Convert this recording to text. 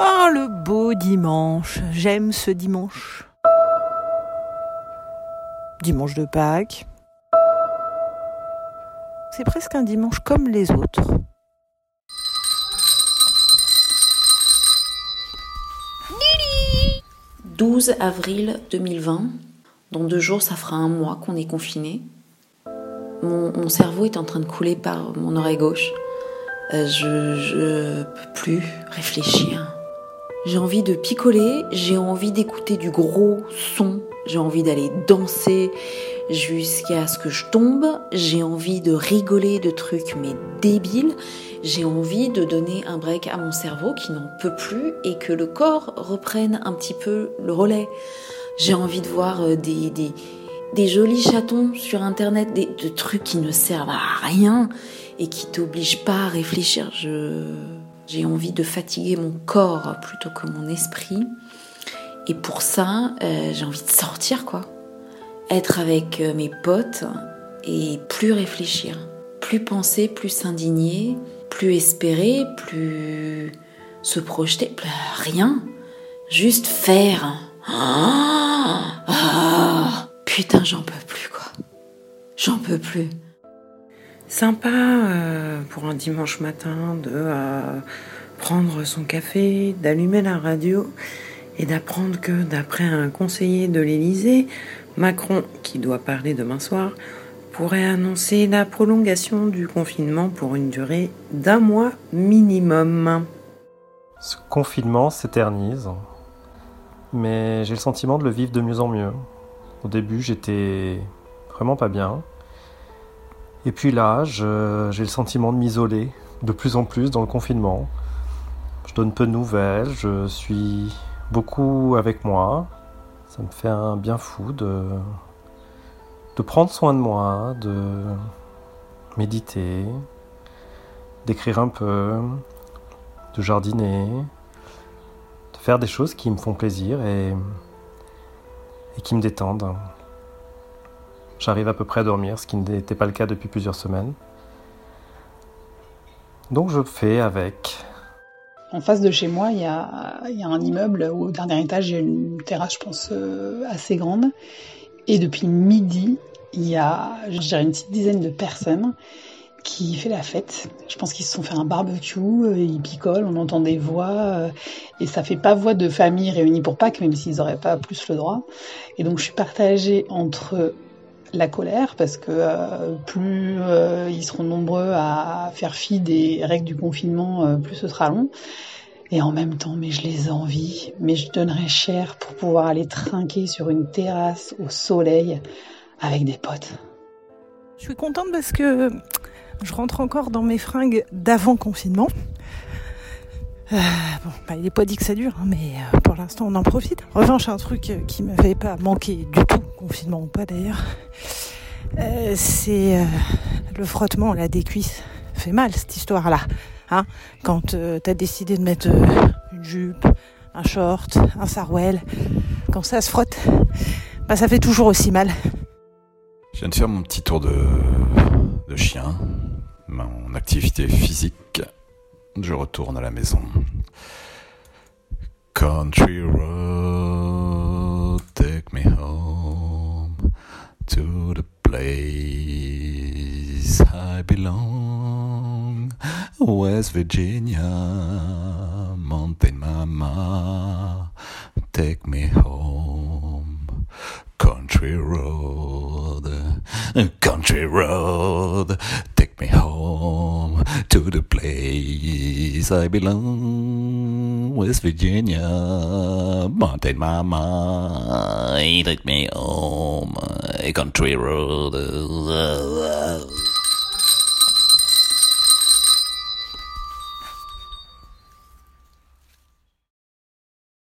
Oh, le beau dimanche. J'aime ce dimanche. Dimanche de Pâques. C'est presque un dimanche comme les autres. « 12 avril 2020. Dans deux jours, ça fera un mois qu'on est confiné. Mon, cerveau est en train de couler par mon oreille gauche. Euh, je, je peux plus réfléchir. J'ai envie de picoler, j'ai envie d'écouter du gros son, j'ai envie d'aller danser jusqu'à ce que je tombe, j'ai envie de rigoler de trucs mais débiles, j'ai envie de donner un break à mon cerveau qui n'en peut plus et que le corps reprenne un petit peu le relais. J'ai envie de voir euh, des, des, jolis chatons sur internet, des, de trucs qui ne servent à rien et qui t'obligent pas à réfléchir. J'ai envie de fatiguer mon corps plutôt que mon esprit. Et pour ça, euh, j'ai envie de sortir, quoi. Être avec euh, mes potes et plus réfléchir. Plus penser, plus s'indigner, plus espérer, plus se projeter. Rien. Juste faire. Ah, ah, putain, j'en peux plus, quoi. J'en peux plus. Sympa euh, pour un dimanche matin de euh, prendre son café, d'allumer la radio et d'apprendre que d'après un conseiller de l'Élysée, Macron, qui doit parler demain soir, pourrait annoncer la prolongation du confinement pour une durée d'un mois minimum. Ce confinement s'éternise, mais j'ai le sentiment de le vivre de mieux en mieux. Au début, j'étais vraiment pas bien. Et puis là, j'ai le sentiment de m'isoler de plus en plus dans le confinement. Je donne peu de nouvelles, je suis beaucoup avec moi. Ça me fait un bien fou de, de prendre soin de moi, de méditer, d'écrire un peu, de jardiner, de faire des choses qui me font plaisir et, et qui me détendent. J'arrive à peu près à dormir, ce qui n'était pas le cas depuis plusieurs semaines. Donc je fais avec. En face de chez moi, il y a, y a un immeuble où au dernier étage, il y a une terrasse, je pense, euh, assez grande. Et depuis midi, il y a, je dirais, une petite dizaine de personnes qui fait la fête. Je pense qu'ils se sont fait un barbecue, euh, ils picolent, on entend des voix, euh, et ça fait pas voix de famille réunie pour Pâques, même s'ils n'auraient pas plus le droit. Et donc je suis partagée entre la colère parce que euh, plus euh, ils seront nombreux à faire fi des règles du confinement, euh, plus ce sera long. Et en même temps, mais je les envie, mais je donnerais cher pour pouvoir aller trinquer sur une terrasse au soleil avec des potes. Je suis contente parce que je rentre encore dans mes fringues d'avant confinement. Euh, bon, bah, il n'est pas dit que ça dure, hein, mais euh, pour l'instant on en profite. En revanche, un truc euh, qui m'avait pas manqué du tout, confinement ou pas d'ailleurs, euh, c'est le frottement là des cuisses. Fait mal cette histoire-là, hein Quand t'as décidé de mettre une jupe, un short, un sarouel, quand ça se frotte, bah ça fait toujours aussi mal. Je viens de faire mon petit tour de, de chien, mon activité physique je retourne à la maison. Country road, take me home to the place I belong. West Virginia, Mountain Mama, take me home. Country road, country road, take me home to the place I belong. West Virginia, Mountain Mama, take me oh home. Country road.